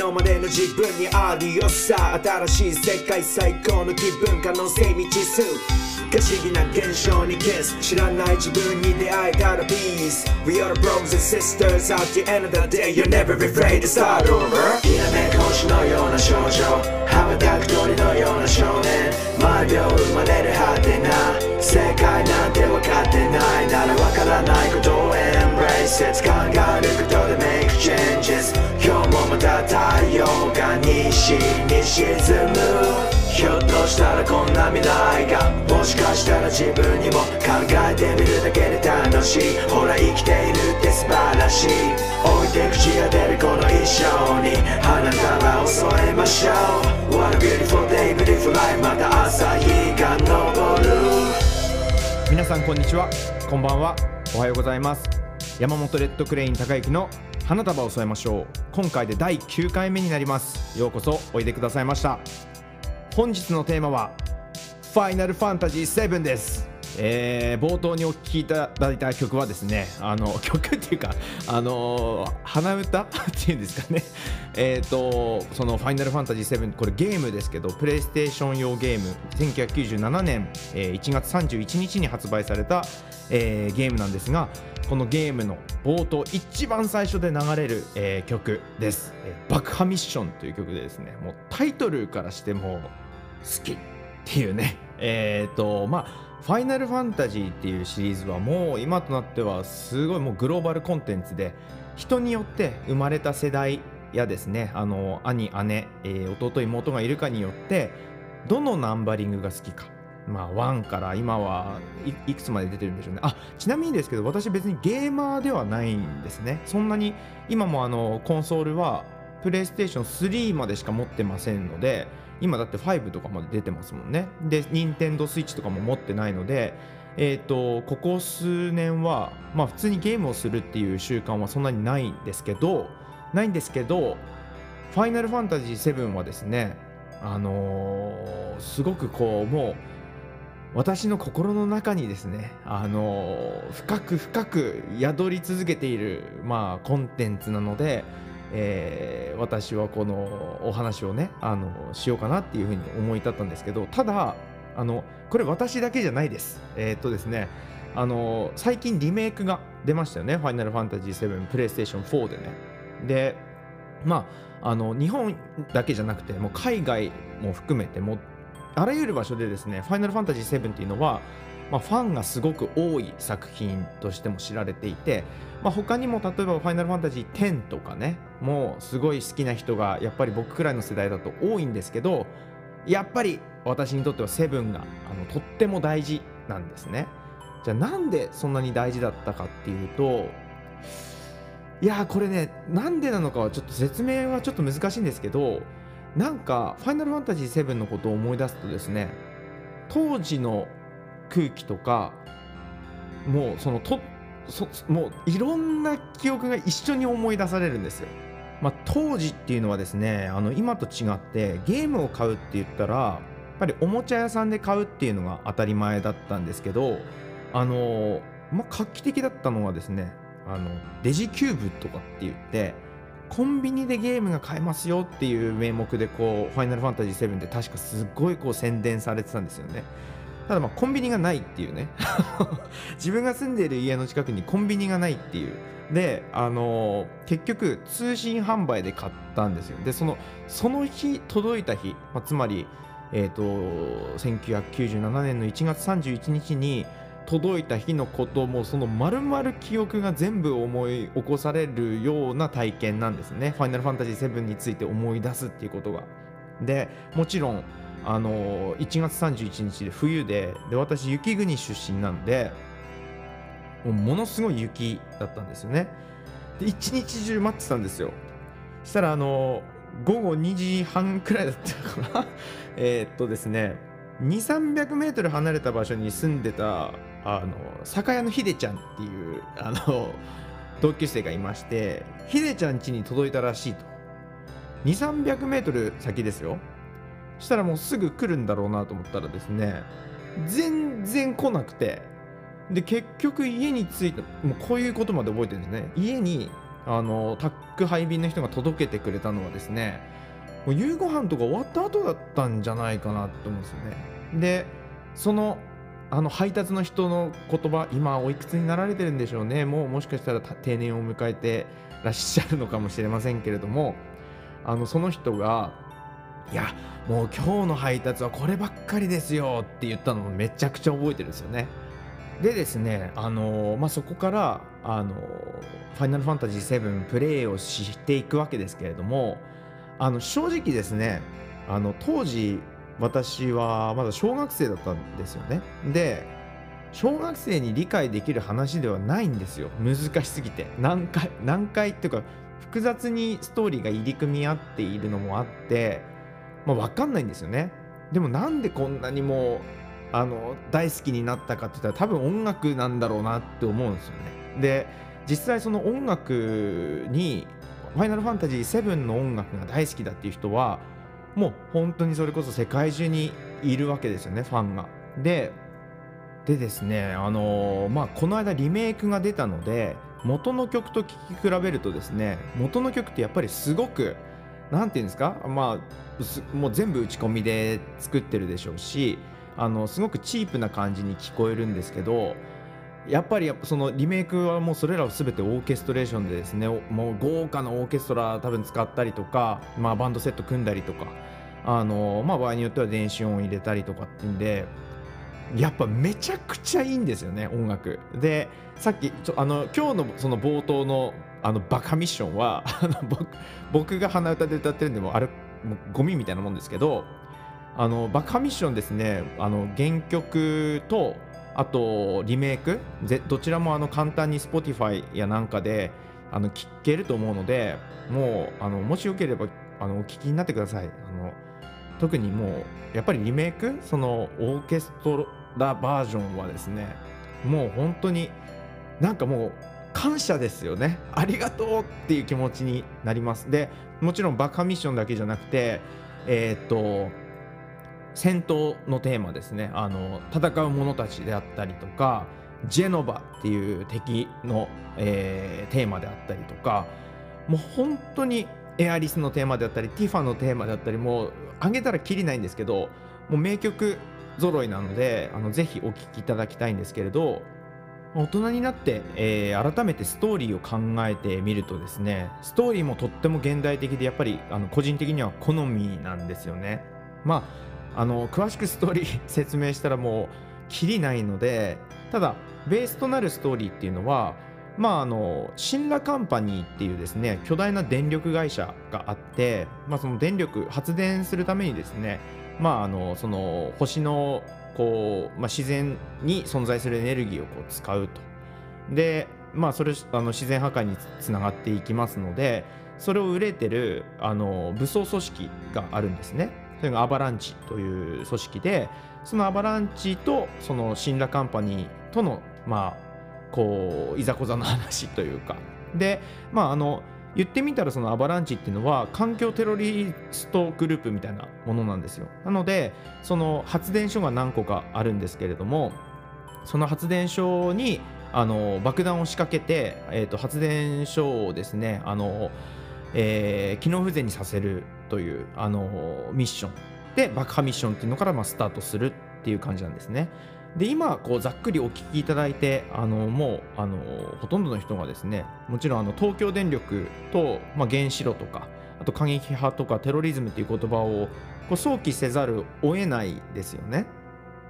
由昨日までの自分にあるよさ。新しい世界最高の気分可能性未知数。不思議な現象にキス。知らない自分に出会えたら Peace We are brothers and sisters. At the end of the day You're never afraid to start over. きらめく星のような少女。羽ばたく鳥のような少年。毎秒生まれる果てな。世界なんて分かってない。なら分からないことを Embrace it 考えることで Make change た太陽が西に沈む。ひょっとしたらこんな未来がもしかしたら自分にも考えてみるだけで楽し。いほら生きているって素晴らしい。置いて口が出るこの一生に花束を添えましょう。What a beautiful day beautiful life また朝日が昇る。皆さんこんにちは。こんばんは。おはようございます。山本レッドクレイン高之の花束を添えましょう。今回で第9回目になります。ようこそおいでくださいました。本日のテーマはファイナルファンタジー7です。えー冒頭にお聴きいただいた曲はですねあの 曲っていうかあの鼻歌？っていうんですかね。えっ、とその「ファイナルファンタジー7」これゲームですけどプレイステーション用ゲーム1997年、えー1月31日に発売された、えーゲームなんですがこのゲームの冒頭一番最初で流れる、えー曲です、えー爆破ミッションという曲でですねもうタイトルからしても好きっていうね。えっ、とまあファイナルファンタジーっていうシリーズはもう今となってはすごいもうグローバルコンテンツで人によって生まれた世代やですねあの兄姉、えー弟妹がいるかによってどのナンバリングが好きか。まあ1から今はいくつまで出てるんでしょうね。あちなみにですけど私別にゲーマーではないんですね。そんなに今もあのコンソールはプレイステーション3までしか持ってませんので今だって5とかまで出てますもんね。で任天堂スイッチとかも持ってないのでえー、とここ数年は、まあ、普通にゲームをするっていう習慣はそんなにないんですけどないんですけど「ファイナルファンタジー7」はですねあのーすごくこうもう私の心の中にですね、あのー深く深く宿り続けている、まあ、コンテンツなので、えー私はこのお話をね、あのしようかなっていうふうに思い立ったんですけどただあのこれ私だけじゃないです。えーっとですねあの最近リメイクが出ましたよね「ファイナルファンタジー7」プレイステーション4でね。でまああの日本だけじゃなくてもう海外も含めてもうあらゆる場所でですね「ファイナルファンタジー7」っていうのは、まあ、ファンがすごく多い作品としても知られていて、まあ、他にも例えば「ファイナルファンタジー10」とかねもうすごい好きな人がやっぱり僕くらいの世代だと多いんですけどやっぱり私にとっては「セブンがあのとっても大事なんですね。じゃあなんでそんなに大事だったかっていうといやこれねなんでなのかはちょっと説明はちょっと難しいんですけどなんか「ファイナルファンタジー7」のことを思い出すとですね当時の空気とかもうそのとそもういろんな記憶が一緒に思い出されるんですよ。まあ、当時っていうのはですねあの今と違ってゲームを買うって言ったらやっぱりおもちゃ屋さんで買うっていうのが当たり前だったんですけどあの、まあ、画期的だったのはですねあのデジキューブとかって言ってコンビニでゲームが買えますよっていう名目でこう「ファイナルファンタジー7」って確かすっごいこう宣伝されてたんですよね。ただまあコンビニがないっていうね。自分が住んでいる家の近くにコンビニがないっていう。であの結局通信販売で買ったんですよ。でそのその日届いた日、まあ、つまりえー、と1997年の1月31日に届いた日のこともその丸々記憶が全部思い起こされるような体験なんですね「ファイナルファンタジー7」について思い出すっていうことが。でもちろんあの1月31日で冬でで私雪国出身なんでもうものすごい雪だったんですよね。で一日中待ってたんですよ。したらあの午後2時半くらいだったかな。えっとですね2300メートル離れた場所に住んでたあの酒屋のひでちゃんっていうあの同級生がいましてひでちゃん家に届いたらしいと。2300メートル先ですよ。したらもうすぐ来るんだろうなと思ったらですね全然来なくてで結局家に着いたもうこういうことまで覚えてるんですね。家にあの宅配便の人が届けてくれたのはですねもう夕ご飯とか終わった後だったんじゃないかなと思うんですよね。でそのあの配達の人の言葉今おいくつになられてるんでしょうね。もうもしかしたら定年を迎えてらっしゃるのかもしれませんけれどもあのその人がいやもう今日の配達はこればっかりですよって言ったのもめちゃくちゃ覚えてるんですよね。でですね、あのまあ、そこから、あのファイナルファンタジー7プレイをしていくわけですけれどもあの正直ですねあの当時私はまだ小学生だったんですよね。で小学生に理解できる話ではないんですよ。難しすぎて。難解難解っていうか複雑にストーリーが入り組み合っているのもあって、まあ、分かんないんですよねでもなんでこんなにもあの大好きになったかって言ったら多分音楽なんだろうなって思うんですよねで実際その音楽に「ファイナルファンタジー7」の音楽が大好きだっていう人はもう本当にそれこそ世界中にいるわけですよねファンが。ででですねあのまあこの間リメイクが出たので元の曲と聴き比べるとですね元の曲ってやっぱりすごくなんていうんですか？まあもう全部打ち込みで作ってるでしょうしあのすごくチープな感じに聞こえるんですけどやっぱりそのリメイクはもうそれらを全てオーケストレーションでですねもう豪華なオーケストラ多分使ったりとか、まあ、バンドセット組んだりとかあの、まあ、場合によっては電子音を入れたりとかっていうんでやっぱめちゃくちゃいいんですよね音楽。でさっきちょあの今日のその冒頭のあのバカミッションは あの僕僕が鼻歌で歌ってるんでもあれもゴミみたいなもんですけどあのバカミッションですねあの原曲とあとリメイクぜどちらもあの簡単に Spotify やなんかであの聴けると思うのでもうあのもしよければあのお聴きになってください。あの特にもうやっぱりリメイクそのオーケストラバージョンはですねもう本当になんかもう感謝ですよね。ありがとうっていう気持ちになります。でもちろんバカミッションだけじゃなくてえーっと戦闘のテーマですね。あの戦う者たちであったりとかジェノバっていう敵の、えーテーマであったりとかもう本当にエアリスのテーマであったりティファのテーマであったりもうあげたらきりないんですけどもう名曲揃いなのであのぜひお聴きいただきたいんですけれど大人になって、えー改めてストーリーを考えてみるとですねストーリーもとっても現代的でやっぱりあの個人的には好みなんですよね。まああの詳しくストーリー説明したらもうきりないのでただベースとなるストーリーっていうのはまああのシンラカンパニーっていうですね巨大な電力会社があって、まあ、その電力発電するためにですねまああのその星のこう、まあ、自然に存在するエネルギーをこう使うと。でまあそれあの自然破壊につながっていきますのでそれを憂えてるあの武装組織があるんですね。それがアバランチという組織でそのアバランチとそのシンラカンパニーとのまあこういざこざの話というかでまああの言ってみたらそのアバランチっていうのは環境テロリストグループみたいなものなんですよなのでその発電所が何個かあるんですけれどもその発電所にあの爆弾を仕掛けて、えー、と発電所をですねあの、えー機能不全にさせるというあのミッションで爆破ミッションっていうのからまあスタートするっていう感じなんですね。で今こうざっくりお聞きいただいてあのもうあのほとんどの人がですねもちろんあの東京電力と、まあ、原子炉とかあと過激派とかテロリズムっていう言葉をこう想起せざるを得ないですよね。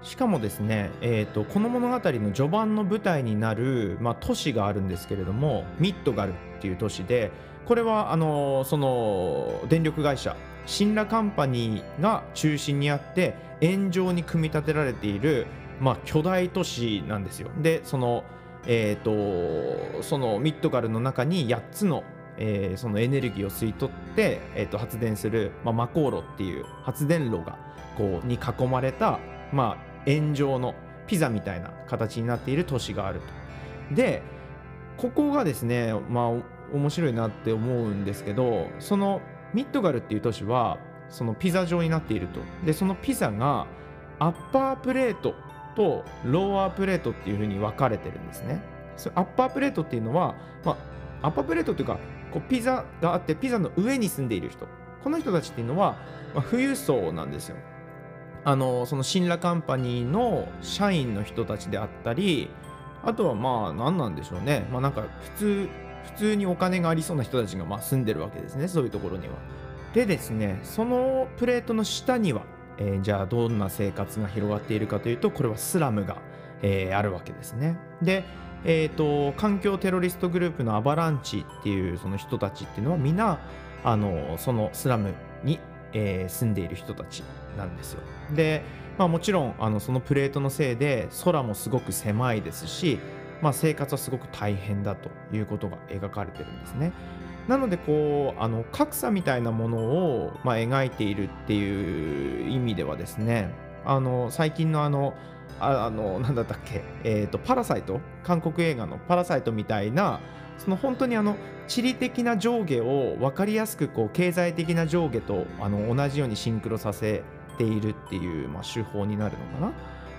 しかもですね、えー、とこの物語の序盤の舞台になる、まあ、都市があるんですけれどもミッドガルっていう都市でこれはあのその電力会社シンラカンパニーが中心にあって円状に組み立てられている、まあ、巨大都市なんですよ。でそのえーと、そのミッドガルの中に8つの,、えー、そのエネルギーを吸い取って、えーと、発電する、まあ、マコーロっていう発電炉がこうに囲まれた、まあ、円状のピザみたいな形になっている都市があると。でここがですねまあ面白いなって思うんですけどそのミッドガルっていう都市はそのピザ状になっているとでそのピザがアッパープレートとローアープレートっていう風に分かれてるんですね。アッパープレートっていうのは、まあ、アッパープレートっていうかこうピザがあってピザの上に住んでいる人。この人たちっていうのは、まあ、富裕層なんですよ。あのそのシンラカンパニーの社員の人たちであったりあとはまあ何なんでしょうね。まあなんか普通普通にお金がありそうな人たちがまあ住んでるわけですね。そういうところには。でですねそのプレートの下には、えー、じゃあどんな生活が広がっているかというとこれはスラムが、えー、あるわけですね。でえーと、環境テロリストグループのアバランチっていうその人たちっていうのは皆あのそのスラムに、えー、住んでいる人たちなんですよ。で、まあ、もちろんあのそのプレートのせいで空もすごく狭いですし、まあ、生活はすごく大変だということが描かれてるんですね。なのでこうあの格差みたいなものを、まあ、描いているっていう意味ではですねあの最近のあのああのなんだったっけ、えーと、パラサイト？韓国映画の「パラサイト」みたいなその本当にあの地理的な上下を分かりやすくこう経済的な上下とあの同じようにシンクロさせているっていう、まあ、手法になるのか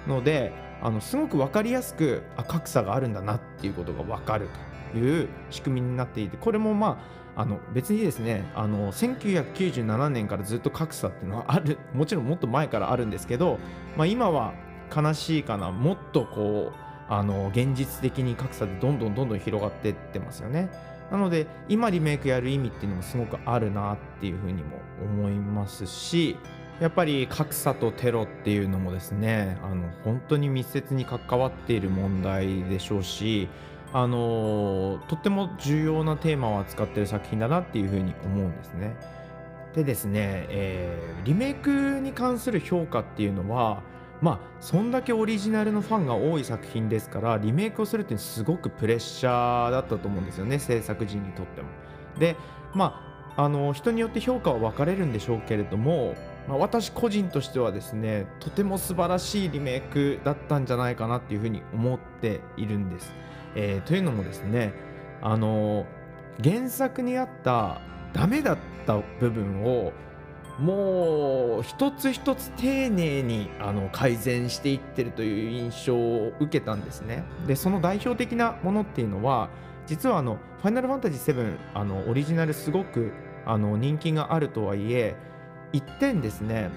な？のであのすごく分かりやすくあ格差があるんだなっていうことが分かるという仕組みになっていてこれもまあの別にですねあの1997年からずっと格差っていうのはある もちろんもっと前からあるんですけど、まあ、今は悲しいかなもっとこうあの現実的に格差でどんどんどんどん広がっていってますよね。なので今リメイクやる意味っていうのもすごくあるなっていうふうにも思いますしやっぱり格差とテロっていうのもですねあの本当に密接に関わっている問題でしょうしあのとっても重要なテーマを扱ってる作品だなっていうふうに思うんですね。でですね、えー、リメイクに関する評価っていうのはまあそんだけオリジナルのファンが多い作品ですからリメイクをするってすごくプレッシャーだったと思うんですよね制作陣にとっても。でまああの人によって評価は分かれるんでしょうけれども、まあ、私個人としてはですねとても素晴らしいリメイクだったんじゃないかなっていうふうに思っているんです。えー、というのもですねあの原作にあったダメだった部分をもう一つ一つ丁寧にあの改善していってるという印象を受けたんですね。でその代表的なものっていうのは実はあの「ファイナルファンタジー7」あのオリジナルすごくあの人気があるとはいえ一点ですね、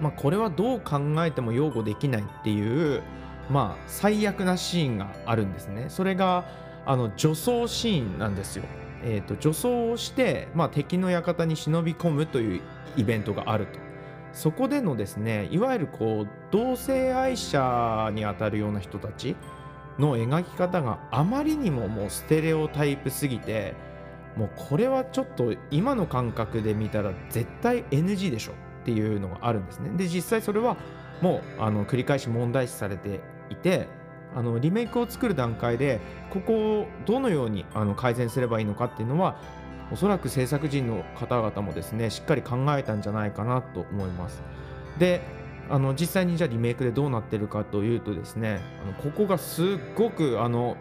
まあ、これはどう考えても擁護できないっていう、まあ、最悪なシーンがあるんですね。それがあの女装シーンなんですよ。えーと、女装をして、まあ、敵の館に忍び込むというイベントがあるとそこでのですねいわゆるこう同性愛者にあたるような人たちの描き方があまりにももうステレオタイプすぎてもうこれはちょっと今の感覚で見たら絶対 NG でしょっていうのがあるんですねで実際それはもうあの繰り返し問題視されていてあのリメイクを作る段階でここをどのようにあの改善すればいいのかっていうのはおそらく制作陣の方々もですねしっかり考えたんじゃないかなと思います。であの実際にじゃあリメイクでどうなってるかというとですねあのここがすっごくあの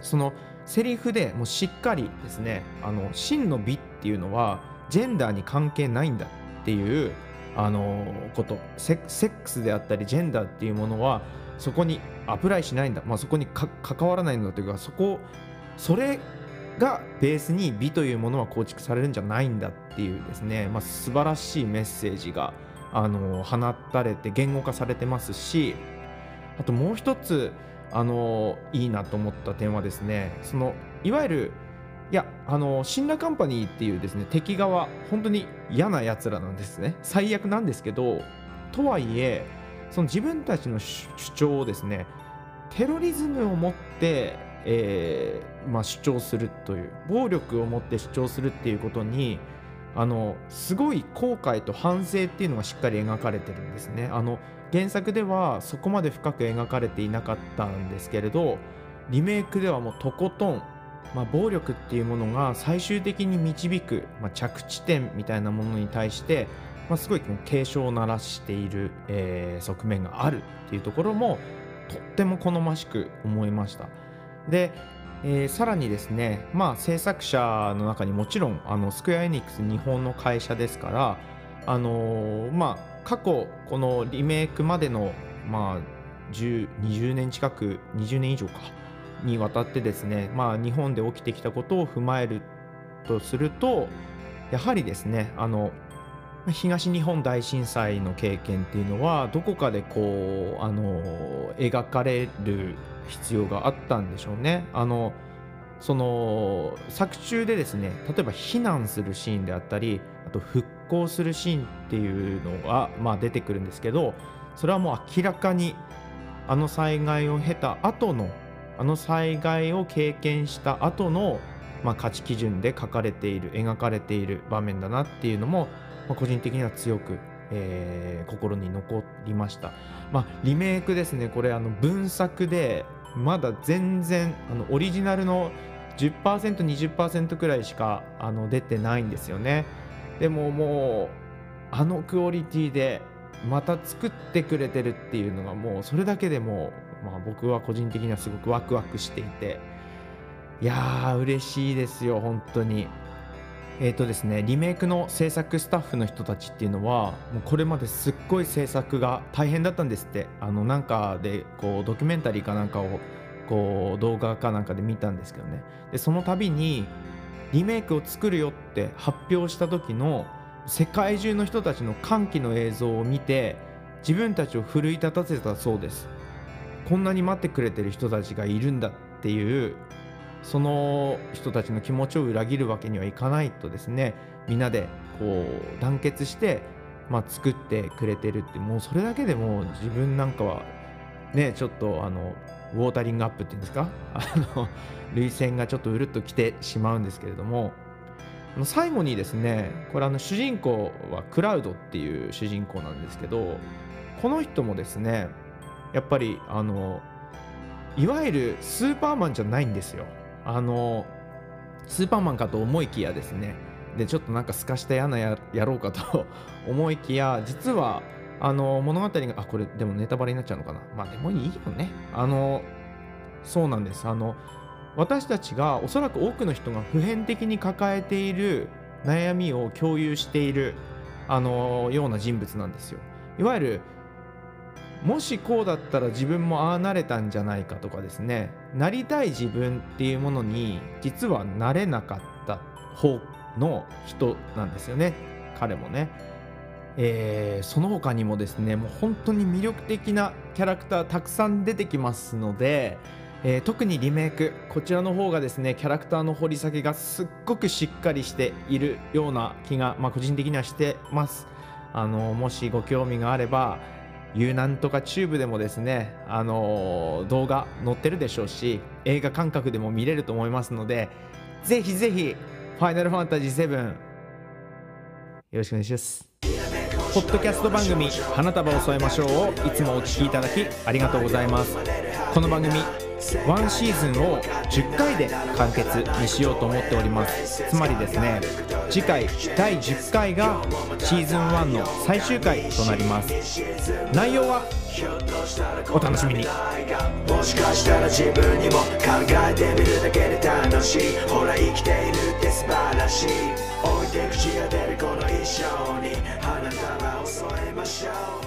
そのセリフでもうしっかりですねあの真の美っていうのはジェンダーに関係ないんだっていうあのことセックスであったりジェンダーっていうものはそこにアプライしないんだ、まあ、そこに関わらないんだというかそこそれがベースに美というものは構築されるんじゃないんだっていうですね、まあ、素晴らしいメッセージがあの放たれて言語化されてますしあともう一つあのいいなと思った点はですねそのいわゆるいやあのシンラカンパニーっていうですね敵側本当に嫌なやつらなんですね。最悪なんですけどとはいえその自分たちの主張をですねテロリズムを持って、えーまあ、主張するという暴力を持って主張するっていうことにあのすごい後悔と反省っていうのがしっかり描かれてるんですね。あの原作ではそこまで深く描かれていなかったんですけれどリメイクではもうとことん、まあ、暴力っていうものが最終的に導く、まあ、着地点みたいなものに対して、まあ、すごい警鐘を鳴らしている、えー、側面があるっていうところもとっても好ましく思いました。でえー、さらにですね、まあ、制作者の中にもちろんあのスクエア・エニックス日本の会社ですから、あのー、まあ、過去このリメイクまでの、まあ、20年近く20年以上かにわたってですね、まあ、日本で起きてきたことを踏まえるとするとやはりですねあの東日本大震災の経験っていうのはどこかでこうあの描かれる必要があったんでしょうね。あのその作中でですね例えば避難するシーンであったりあと復興するシーンっていうのが、まあ、出てくるんですけどそれはもう明らかにあの災害を経た後のあの災害を経験した後のまあ、価値基準で書かれている描かれている場面だなっていうのもまあ、個人的には強く、えー、心に残りました。まあ、リメイクですね、これあの分作でまだ全然あのオリジナルの10%、20%くらいしかあの出てないんですよね。でももうあのクオリティでまた作ってくれてるっていうのがもうそれだけでもまあ、僕は個人的にはすごくワクワクしていていやー嬉しいですよ本当にえーとですね、リメイクの制作スタッフの人たちっていうのはもうこれまですっごい制作が大変だったんですって。あのなんかでこうドキュメンタリーかなんかをこう動画かなんかで見たんですけどね。でその度にリメイクを作るよって発表した時の世界中の人たちの歓喜の映像を見て自分たちを奮い立たせたそうです。こんなに待ってくれてる人たちがいるんだっていうその人たちの気持ちを裏切るわけにはいかないとですねみんなでこう団結して、まあ、作ってくれてるってもうそれだけでも自分なんかはねちょっとあのウォータリングアップっていうんですか？あの涙腺がちょっとうるっときてしまうんですけれども最後にですねこれあの主人公はクラウドっていう主人公なんですけどこの人もですねやっぱりあのいわゆるスーパーマンじゃないんですよ。あのスーパーマンかと思いきやですね。でちょっとなんかすかした嫌なややろうかと 思いきや実はあの物語があこれでもネタバレになっちゃうのかな。まあでもいいよね。あのそうなんです。あの私たちがおそらく多くの人が普遍的に抱えている悩みを共有しているあのような人物なんですよ。いわゆるもしこうだったら自分もああなれたんじゃないかとかですね。なりたい自分っていうものに実はなれなかった方の人なんですよね。彼もね、えー、その他にもですねもう本当に魅力的なキャラクターたくさん出てきますので、えー、特にリメイクこちらの方がですねキャラクターの掘り下げがすっごくしっかりしているような気が、まあ、個人的にはしてます。あのもしご興味があればいうなんとかチューブでもですね、あのー、動画載ってるでしょうし映画感覚でも見れると思いますのでぜひぜひファイナルファンタジー7よろしくお願いします。ポッドキャスト番組「花束を添えましょう」をいつもお聴きいただきありがとうございます。この番組1シーズンを10回で完結にしようと思っております。つまりですね次回第10回がシーズン1の最終回となります。内容はお楽しみに。もしかしたら自分にも考えてみるだけで楽しい。ほら生きているって素晴らしい。置いて口が出るこの一生に花束を添えましょう。